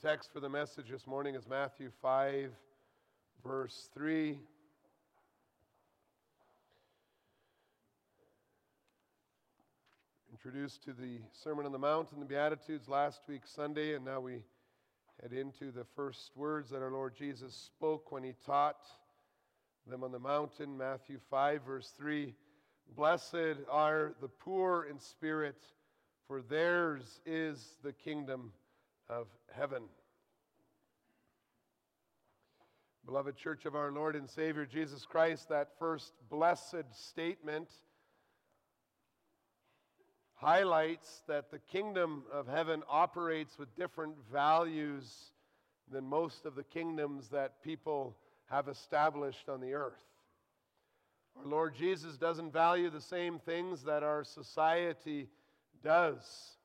Text for the message this morning is Matthew 5, verse 3. Introduced to the Sermon on the Mount and the Beatitudes last week, Sunday, and now we head into the first words that our Lord Jesus spoke when he taught them on the mountain. Matthew 5, verse 3. Blessed are the poor in spirit, for theirs is the kingdom of heaven. Beloved Church of our Lord and Savior Jesus Christ, that first blessed statement highlights that the kingdom of heaven operates with different values than most of the kingdoms that people have established on the earth. Our Lord Jesus doesn't value the same things that our society does.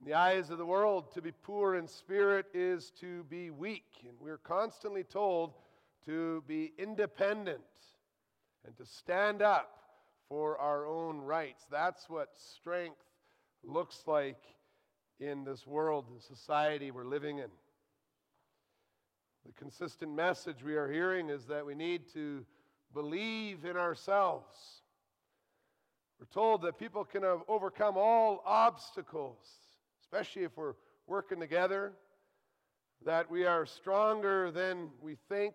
In the eyes of the world, to be poor in spirit is to be weak. And we're constantly told to be independent and to stand up for our own rights. That's what strength looks like in this world, the society we're living in. The consistent message we are hearing is that we need to believe in ourselves. We're told that people can overcome all obstacles, especially if we're working together, that we are stronger than we think,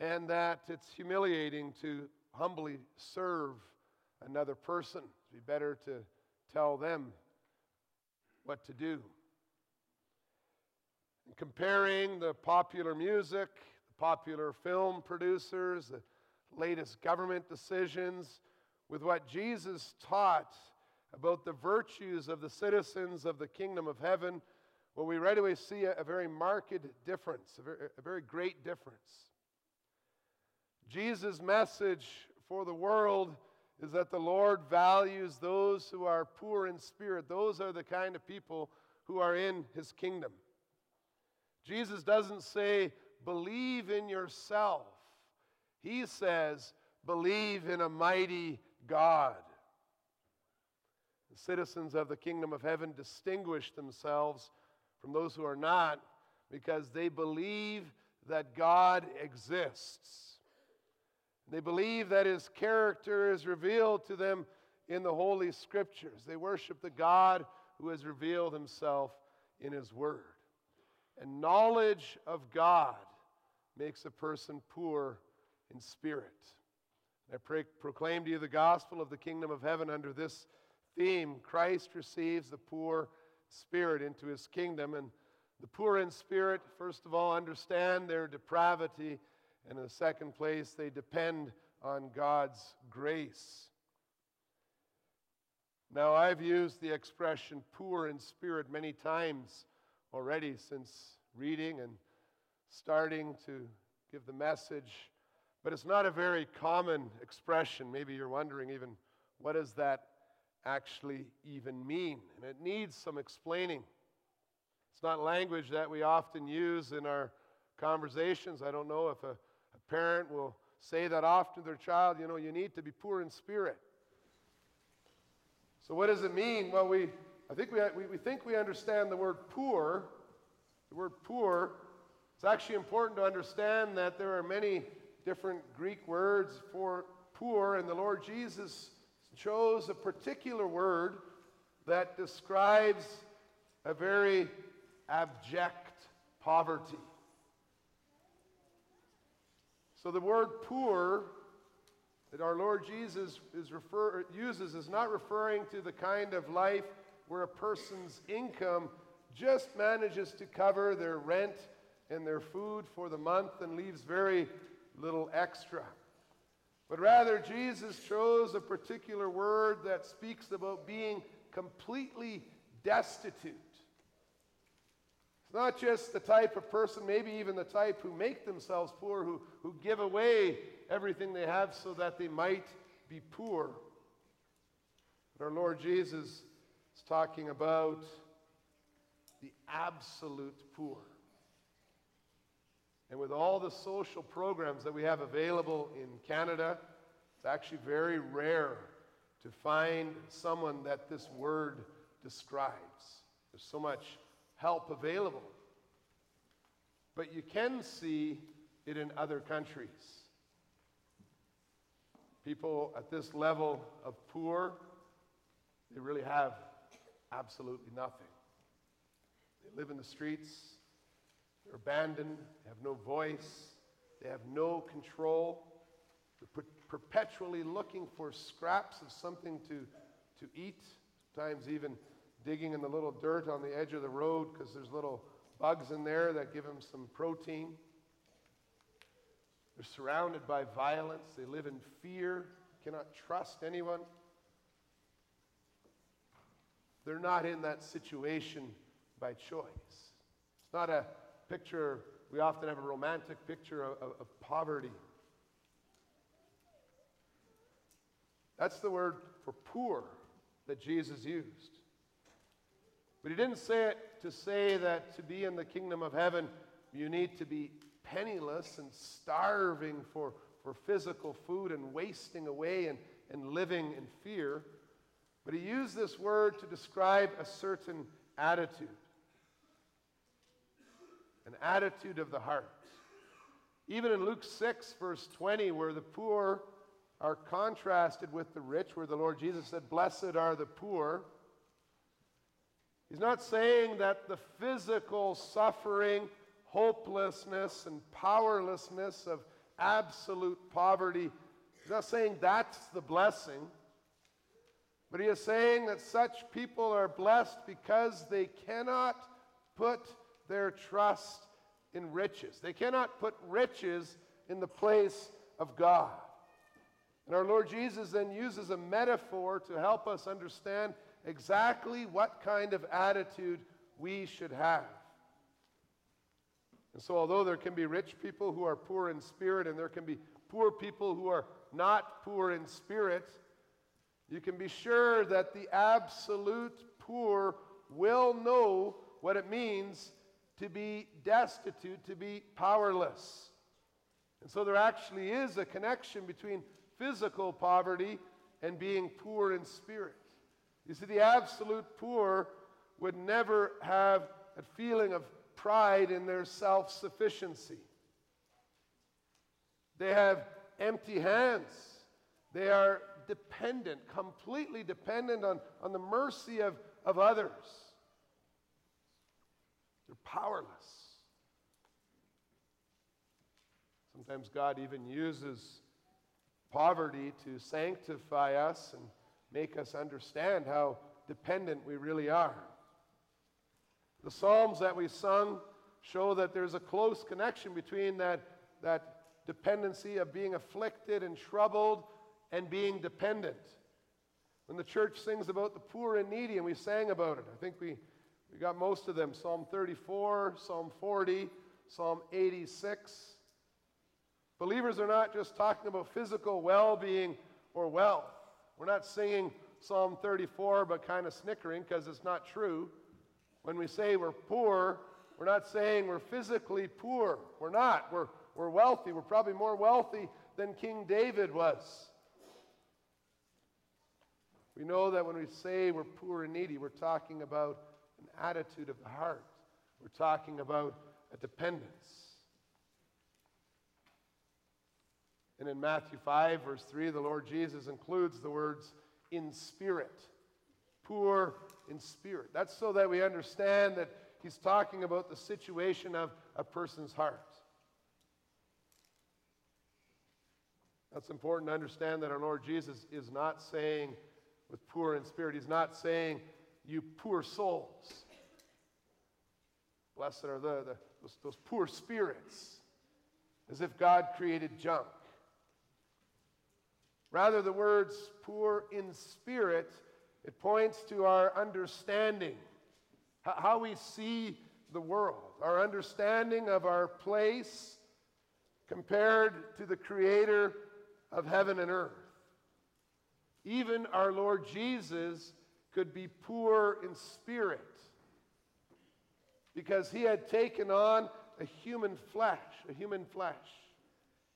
and that it's humiliating to humbly serve another person. It'd be better to tell them what to do. And comparing the popular music, the popular film producers, the latest government decisions with what Jesus taught about the virtues of the citizens of the kingdom of heaven, well, we right away see a, a very marked difference, a very, a very great difference. Jesus' message for the world is that the Lord values those who are poor in spirit. Those are the kind of people who are in his kingdom. Jesus doesn't say, believe in yourself. He says, believe in a mighty God. The citizens of the kingdom of heaven distinguish themselves from those who are not because they believe that God exists. They believe that his character is revealed to them in the Holy Scriptures. They worship the God who has revealed himself in his word. And knowledge of God makes a person poor in spirit. I pre- proclaim to you the gospel of the kingdom of heaven under this theme Christ receives the poor spirit into his kingdom. And the poor in spirit, first of all, understand their depravity and in the second place, they depend on God's grace. Now, I've used the expression poor in spirit many times already since reading and starting to give the message, but it's not a very common expression. Maybe you're wondering even, what does that actually even mean? And it needs some explaining. It's not language that we often use in our conversations. I don't know if a a parent will say that often to their child, you know, you need to be poor in spirit. So, what does it mean? Well, we, I think we, we, we think we understand the word poor. The word poor, it's actually important to understand that there are many different Greek words for poor, and the Lord Jesus chose a particular word that describes a very abject poverty. So the word poor that our Lord Jesus is refer, uses is not referring to the kind of life where a person's income just manages to cover their rent and their food for the month and leaves very little extra. But rather, Jesus chose a particular word that speaks about being completely destitute. It's not just the type of person, maybe even the type who make themselves poor, who, who give away everything they have so that they might be poor. But our Lord Jesus is talking about the absolute poor. And with all the social programs that we have available in Canada, it's actually very rare to find someone that this word describes. There's so much help available. But you can see it in other countries. People at this level of poor, they really have absolutely nothing. They live in the streets, they're abandoned, they have no voice, they have no control. They're per- perpetually looking for scraps of something to, to eat, sometimes even digging in the little dirt on the edge of the road because there's little bugs in there that give them some protein. They're surrounded by violence. They live in fear, cannot trust anyone. They're not in that situation by choice. It's not a picture, we often have a romantic picture of, of, of poverty. That's the word for poor that Jesus used. But he didn't say it to say that to be in the kingdom of heaven, you need to be penniless and starving for, for physical food and wasting away and, and living in fear. But he used this word to describe a certain attitude an attitude of the heart. Even in Luke 6, verse 20, where the poor are contrasted with the rich, where the Lord Jesus said, Blessed are the poor. He's not saying that the physical suffering, hopelessness, and powerlessness of absolute poverty, he's not saying that's the blessing. But he is saying that such people are blessed because they cannot put their trust in riches. They cannot put riches in the place of God. And our Lord Jesus then uses a metaphor to help us understand exactly what kind of attitude we should have. And so, although there can be rich people who are poor in spirit, and there can be poor people who are not poor in spirit, you can be sure that the absolute poor will know what it means to be destitute, to be powerless. And so, there actually is a connection between physical poverty and being poor in spirit. You see, the absolute poor would never have a feeling of pride in their self sufficiency. They have empty hands. They are dependent, completely dependent on, on the mercy of, of others. Powerless. Sometimes God even uses poverty to sanctify us and make us understand how dependent we really are. The Psalms that we sung show that there's a close connection between that, that dependency of being afflicted and troubled and being dependent. When the church sings about the poor and needy, and we sang about it, I think we, we got most of them Psalm 34, Psalm 40, Psalm 86. Believers are not just talking about physical well being or wealth. We're not singing Psalm 34 but kind of snickering because it's not true. When we say we're poor, we're not saying we're physically poor. We're not. We're, we're wealthy. We're probably more wealthy than King David was. We know that when we say we're poor and needy, we're talking about an attitude of the heart. We're talking about a dependence. And in Matthew 5, verse 3, the Lord Jesus includes the words in spirit. Poor in spirit. That's so that we understand that he's talking about the situation of a person's heart. That's important to understand that our Lord Jesus is not saying with poor in spirit, he's not saying, you poor souls. Blessed are the, the those, those poor spirits, as if God created junk. Rather, the words poor in spirit, it points to our understanding, how we see the world, our understanding of our place compared to the creator of heaven and earth. Even our Lord Jesus could be poor in spirit because he had taken on a human flesh, a human flesh.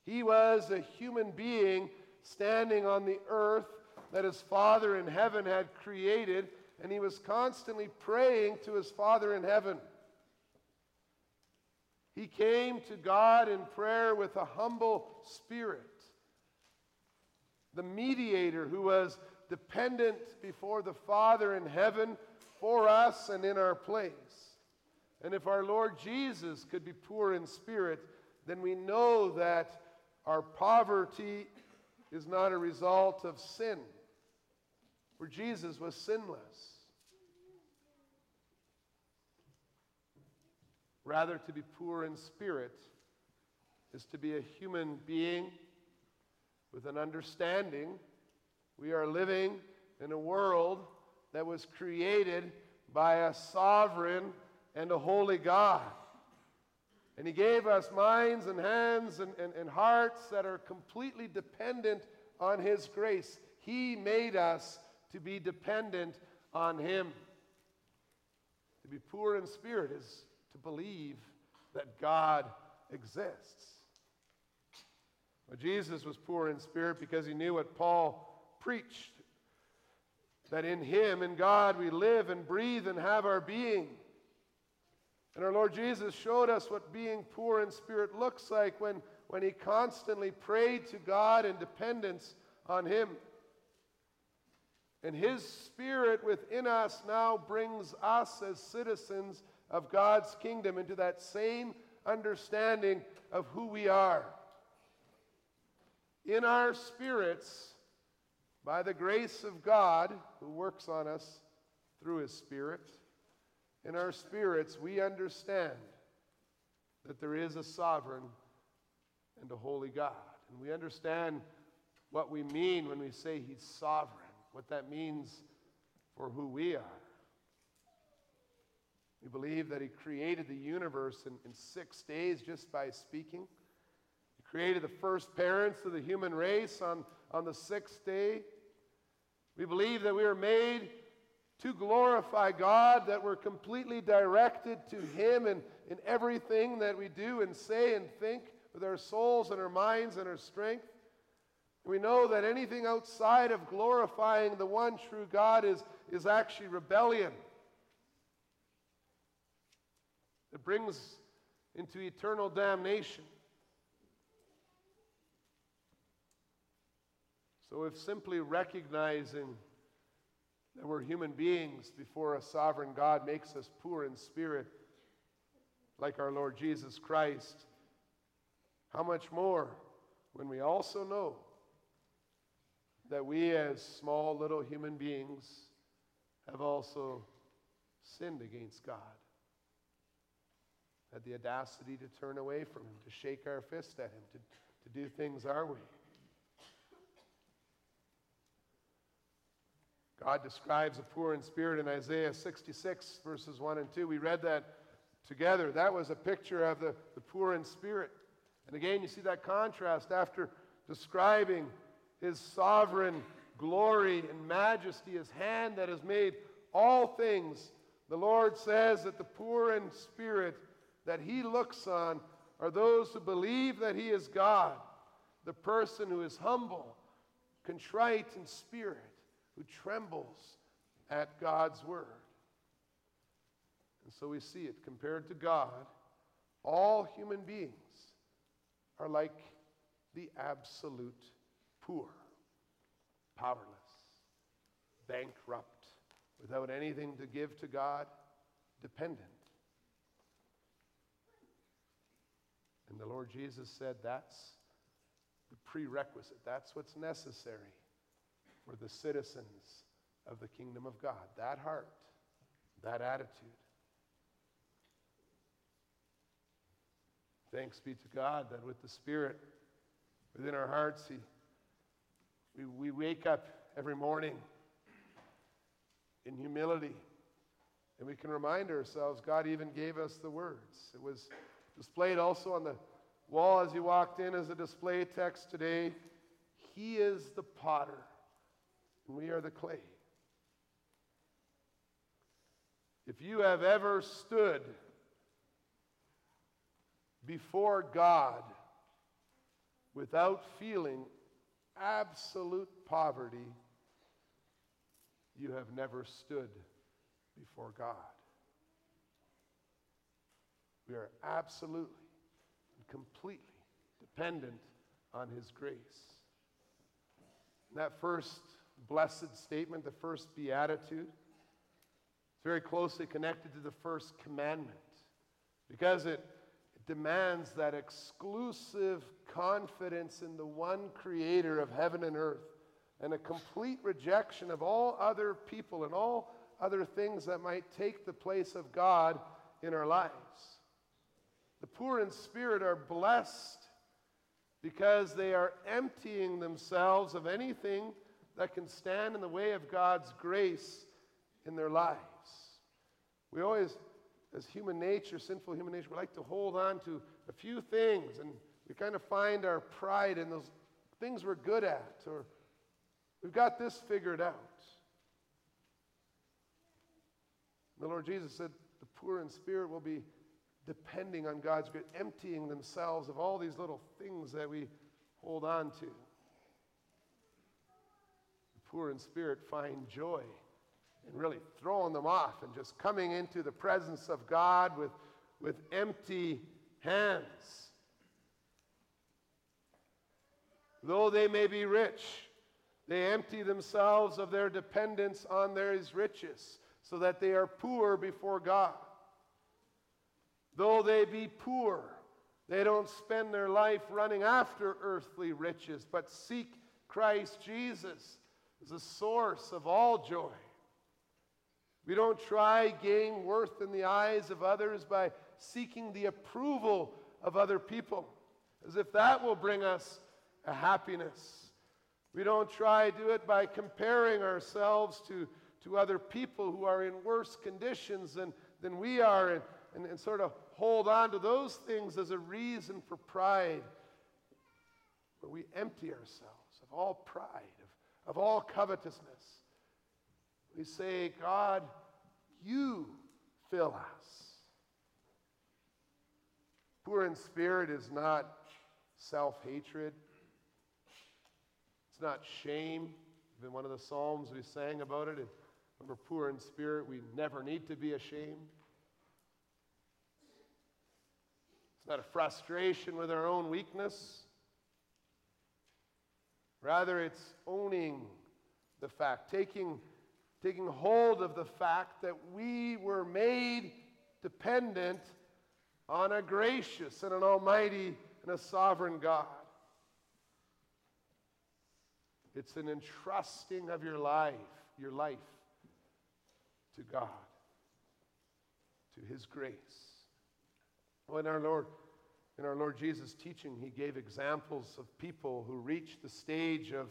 He was a human being standing on the earth that his Father in heaven had created, and he was constantly praying to his Father in heaven. He came to God in prayer with a humble spirit. The mediator who was dependent before the Father in heaven for us and in our place. And if our Lord Jesus could be poor in spirit, then we know that our poverty is not a result of sin, for Jesus was sinless. Rather, to be poor in spirit is to be a human being with an understanding. We are living in a world that was created by a sovereign and a holy God. And He gave us minds and hands and, and, and hearts that are completely dependent on His grace. He made us to be dependent on Him. To be poor in spirit is to believe that God exists. Well, Jesus was poor in spirit because he knew what Paul preached that in him, in God, we live and breathe and have our being. And our Lord Jesus showed us what being poor in spirit looks like when, when he constantly prayed to God in dependence on him. And his spirit within us now brings us as citizens of God's kingdom into that same understanding of who we are. In our spirits, by the grace of God who works on us through his Spirit, in our spirits, we understand that there is a sovereign and a holy God. And we understand what we mean when we say he's sovereign, what that means for who we are. We believe that He created the universe in, in six days just by speaking. He created the first parents of the human race on, on the sixth day. We believe that we are made to glorify God, that we're completely directed to Him in, in everything that we do and say and think with our souls and our minds and our strength. We know that anything outside of glorifying the one true God is, is actually rebellion. that brings into eternal damnation. So, if simply recognizing that we're human beings before a sovereign God makes us poor in spirit, like our Lord Jesus Christ, how much more when we also know that we, as small little human beings, have also sinned against God? had the audacity to turn away from him, to shake our fist at him, to, to do things our way. God describes the poor in spirit in Isaiah 66, verses 1 and 2. We read that together. That was a picture of the, the poor in spirit. And again, you see that contrast after describing his sovereign glory and majesty, his hand that has made all things. The Lord says that the poor in spirit that he looks on are those who believe that he is God, the person who is humble, contrite in spirit, who trembles at God's word. And so we see it compared to God, all human beings are like the absolute poor, powerless, bankrupt, without anything to give to God, dependent. And the Lord Jesus said that's the prerequisite. That's what's necessary for the citizens of the kingdom of God. That heart, that attitude. Thanks be to God that with the Spirit within our hearts, he, we, we wake up every morning in humility. And we can remind ourselves God even gave us the words. It was Displayed also on the wall as you walked in as a display text today. He is the potter, and we are the clay. If you have ever stood before God without feeling absolute poverty, you have never stood before God. We are absolutely and completely dependent on His grace. that first blessed statement, the first beatitude, it's very closely connected to the first commandment because it, demands that exclusive confidence in the one creator of heaven and earth and a complete rejection of all other people and all other things that might take the place of God in our lives. The poor in spirit are blessed because they are emptying themselves of anything that can stand in the way of God's grace in their lives. We always, as human nature, sinful human nature, we like to hold on to a few things and we kind of find our pride in those things we're good at or we've got this figured out. The Lord Jesus said, The poor in spirit will be depending on God's grace, emptying themselves of all these little things that we hold on to. Poor in spirit find joy in really throwing them off and just coming into the presence of God with, with empty hands. Though they may be rich, they empty themselves of their dependence on their riches so that they are poor before God. Though they be poor, they don't spend their life running after earthly riches, but seek Christ Jesus as the source of all joy. We don't try gain worth in the eyes of others by seeking the approval of other people, as if that will bring us a happiness. We don't try do it by comparing ourselves to to other people who are in worse conditions than, than we are and, and, and sort of hold on to those things as a reason for pride. But we empty ourselves of all pride, of, all covetousness. We say, God, you fill us. Poor in spirit is not self hatred, it's not shame. Even one of the Psalms we sang about it. When we're poor in spirit, we never need to be ashamed. It's not a frustration with our own weakness. Rather, it's owning the fact, taking, taking hold of the fact that we were made dependent on a gracious and an almighty and a sovereign God. It's an entrusting of your life, your life to God, to His grace. When our Lord, in our Lord Jesus' teaching, He gave examples of people who reached the stage of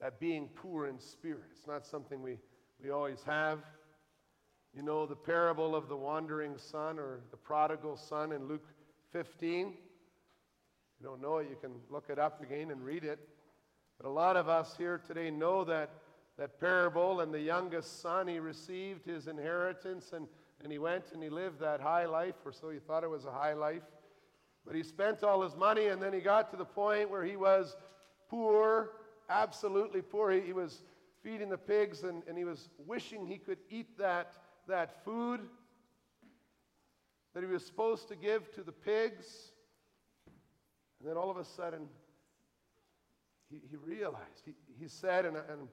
that being poor in spirit. It's not something we, we always have. You know the parable of the wandering son or the prodigal son in Luke 15. If you don't know it, you can look it up again and read it. But a lot of us here today know that that parable, and the youngest son, he received his inheritance and, and he went and he lived that high life, or so he thought it was a high life. But he spent all his money, and then he got to the point where he was poor, absolutely poor. He, he was feeding the pigs, and, and he was wishing he could eat that, that food that he was supposed to give to the pigs. And then all of a sudden, he, he realized, he, he said, and, I, and I'm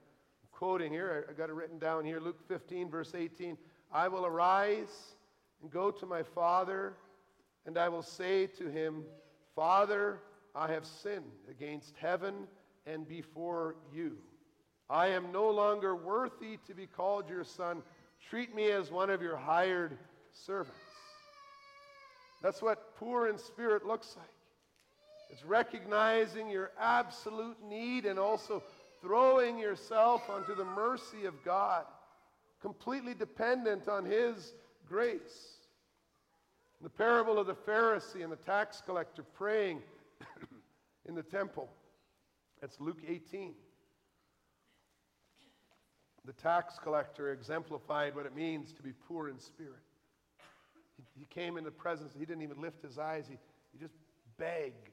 quoting here, I got it written down here, Luke 15, verse 18 I will arise and go to my father, and I will say to him, Father, I have sinned against heaven and before you. I am no longer worthy to be called your son. Treat me as one of your hired servants. That's what poor in spirit looks like. It's recognizing your absolute need and also throwing yourself onto the mercy of God, completely dependent on His grace. The parable of the Pharisee and the tax collector praying in the temple. That's Luke 18. The tax collector exemplified what it means to be poor in spirit. He, he came in the presence, he didn't even lift his eyes, he, he just begged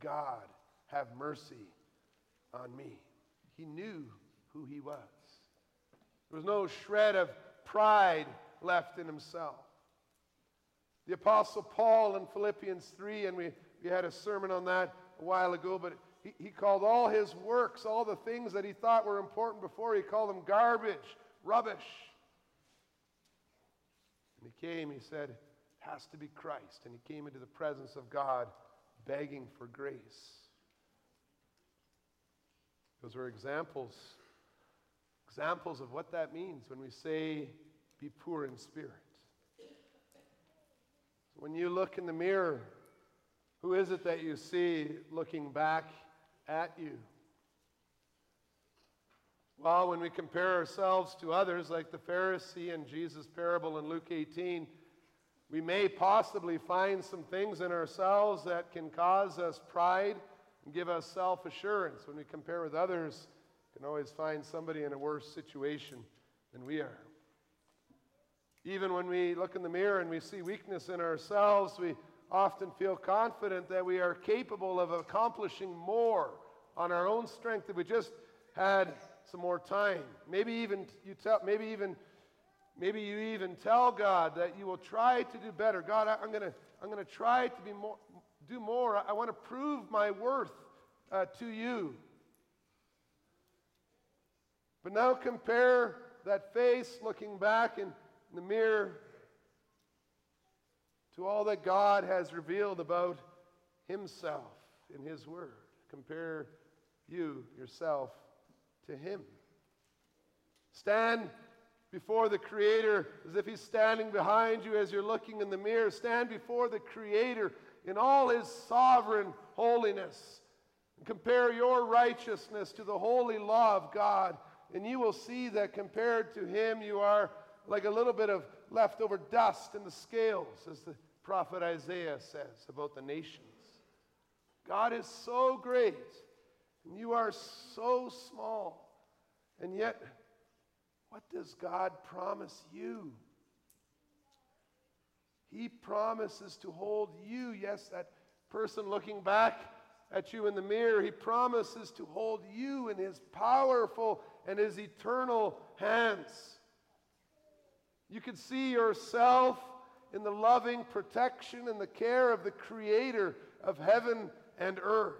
God, have mercy on me. He knew who he was. There was no shred of pride left in himself. The Apostle Paul in Philippians 3, and we, we had a sermon on that a while ago, but he, he called all his works, all the things that he thought were important before, he called them garbage, rubbish. And he came, he said, it has to be Christ. And he came into the presence of God begging for grace. Those are examples, examples of what that means when we say, be poor in spirit. When you look in the mirror, who is it that you see looking back at you? Well, when we compare ourselves to others, like the Pharisee in Jesus' parable in Luke 18, we may possibly find some things in ourselves that can cause us pride and give us self assurance. When we compare with others, we can always find somebody in a worse situation than we are. Even when we look in the mirror and we see weakness in ourselves, we often feel confident that we are capable of accomplishing more on our own strength if we just had some more time. Maybe even you tell maybe even maybe you even tell God that you will try to do better. God, I, am gonna I'm gonna try to be more do more. I, I want to prove my worth uh, to you. But now compare that face looking back in, in the mirror to all that God has revealed about Himself in His Word. Compare you, yourself, to Him. Stand before the Creator as if He's standing behind you as you're looking in the mirror. Stand before the Creator in all His sovereign holiness. And compare your righteousness to the holy law of God, and you will see that compared to Him, you are like a little bit of leftover dust in the scales, as the prophet Isaiah says about the nations. God is so great, and you are so small. And yet, what does God promise you? He promises to hold you, yes, that person looking back at you in the mirror, he promises to hold you in his powerful and his eternal hands. You can see yourself in the loving protection and the care of the creator of heaven and earth.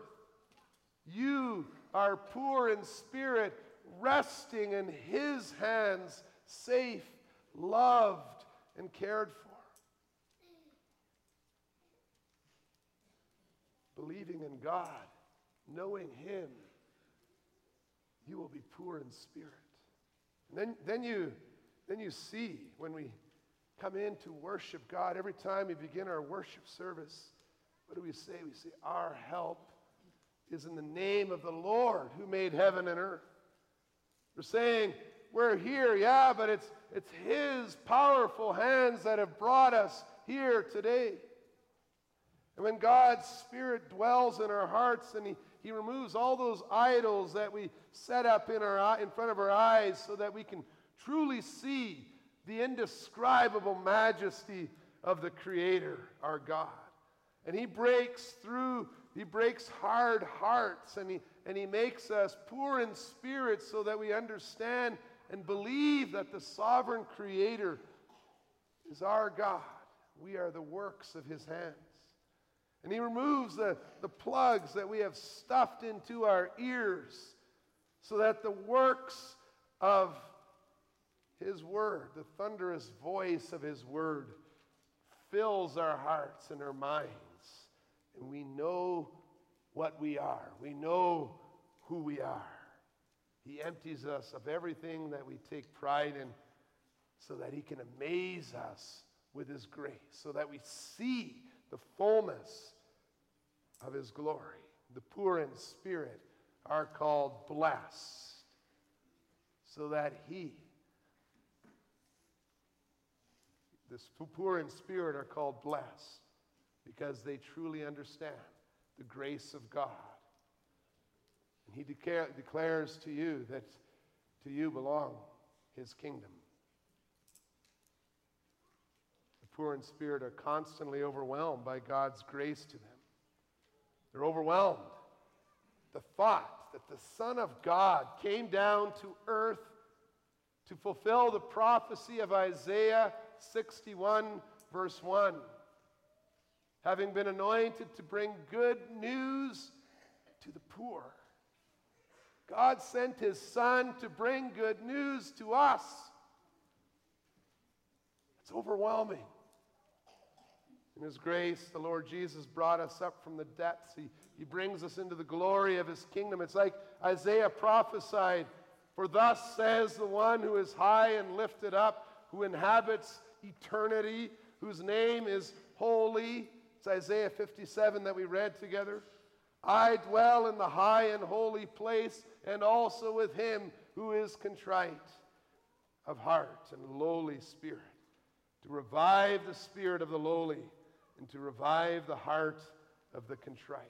You are poor in spirit, resting in his hands, safe, loved, and cared for. Believing in God, knowing him, you will be poor in spirit. And then, then, you, then you see when we come in to worship God, every time we begin our worship service, what do we say? We say, Our help is in the name of the Lord who made heaven and earth. We're saying, We're here, yeah, but it's, it's His powerful hands that have brought us here today. And when God's Spirit dwells in our hearts and He, he removes all those idols that we set up in, our, in front of our eyes so that we can truly see the indescribable majesty of the Creator, our God. And He breaks through, He breaks hard hearts, and He, and he makes us poor in spirit so that we understand and believe that the sovereign Creator is our God. We are the works of His hands. And He removes the, the plugs that we have stuffed into our ears so that the works of his Word, the thunderous voice of His Word, fills our hearts and our minds. And we know what we are, we know who we are. He empties us of everything that we take pride in so that He can amaze us with His grace, so that we see the fullness of His glory. The poor in spirit are called blessed, so that He the poor in spirit are called blessed because they truly understand the grace of God. And he declare, declares to you that to you belong his kingdom. The poor in spirit are constantly overwhelmed by God's grace to them. They're overwhelmed. The thought that the Son of God came down to earth to fulfill the prophecy of Isaiah 61, verse 1. Having been anointed to bring good news to the poor. God sent his son to bring good news to us. It's overwhelming. In his grace, the Lord Jesus brought us up from the depths. He, he brings us into the glory of his kingdom. It's like Isaiah prophesied For thus says the one who is high and lifted up, who inhabits eternity, whose name is holy. It's Isaiah 57 that we read together. I dwell in the high and holy place, and also with him who is contrite of heart and lowly spirit, to revive the spirit of the lowly and to revive the heart of the contrite.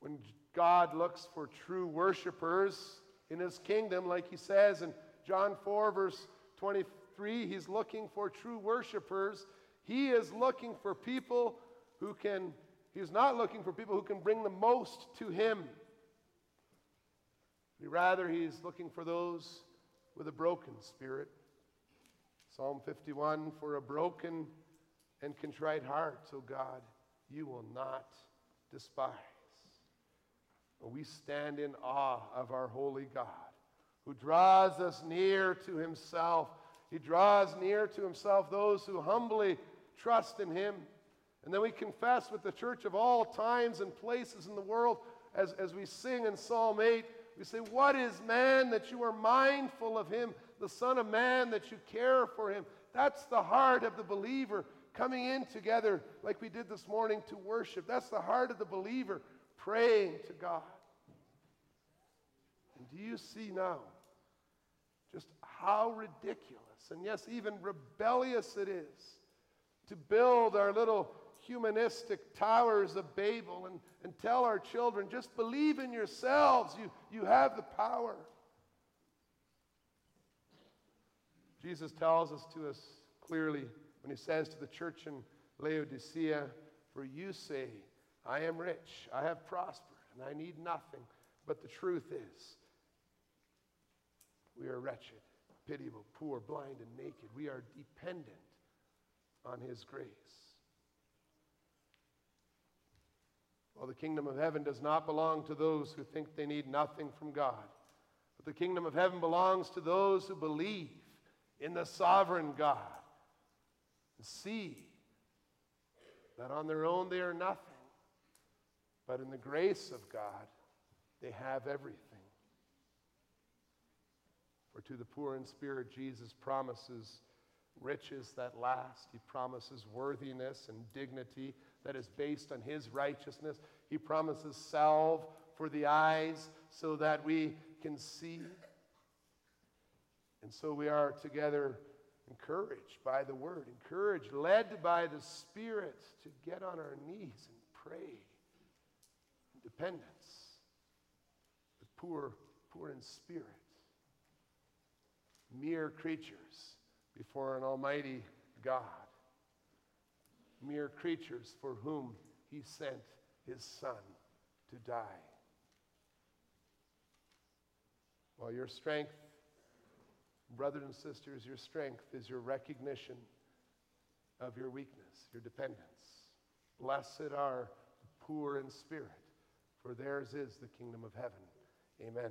When God looks for true worshipers in his kingdom, like he says in John 4, verse 23, he's looking for true worshipers. He is looking for people who can He's not looking for people who can bring the most to Him. Rather, He's looking for those with a broken spirit. Psalm 51 For a broken and contrite heart, O God, you will not despise. We stand in awe of our holy God who draws us near to Himself. He draws near to Himself those who humbly trust in Him. And then we confess with the church of all times and places in the world as, as we sing in Psalm 8. We say, What is man that you are mindful of him, the Son of Man that you care for him? That's the heart of the believer coming in together like we did this morning to worship. That's the heart of the believer praying to God. And do you see now just how ridiculous and yes, even rebellious it is to build our little humanistic towers of Babel and, and tell our children, just believe in yourselves. You, you have the power. Jesus tells us to us clearly when he says to the church in Laodicea, For you say, I am rich, I have prospered, and I need nothing. But the truth is, we are wretched, pitiable, poor, blind, and naked. We are dependent on his grace. Well, the kingdom of heaven does not belong to those who think they need nothing from God. But the kingdom of heaven belongs to those who believe in the sovereign God and see that on their own they are nothing, but in the grace of God they have everything. To the poor in spirit, Jesus promises riches that last. He promises worthiness and dignity that is based on His righteousness. He promises salve for the eyes so that we can see. And so we are together encouraged by the Word, encouraged, led by the Spirit to get on our knees and pray. Dependence. The poor, poor in spirit. Mere creatures before an almighty God mere creatures for whom he sent his son to die. Well, your strength, brothers and sisters, your strength is your recognition of your weakness, your dependence. Blessed are the poor in spirit, for theirs is the kingdom of heaven. Amen.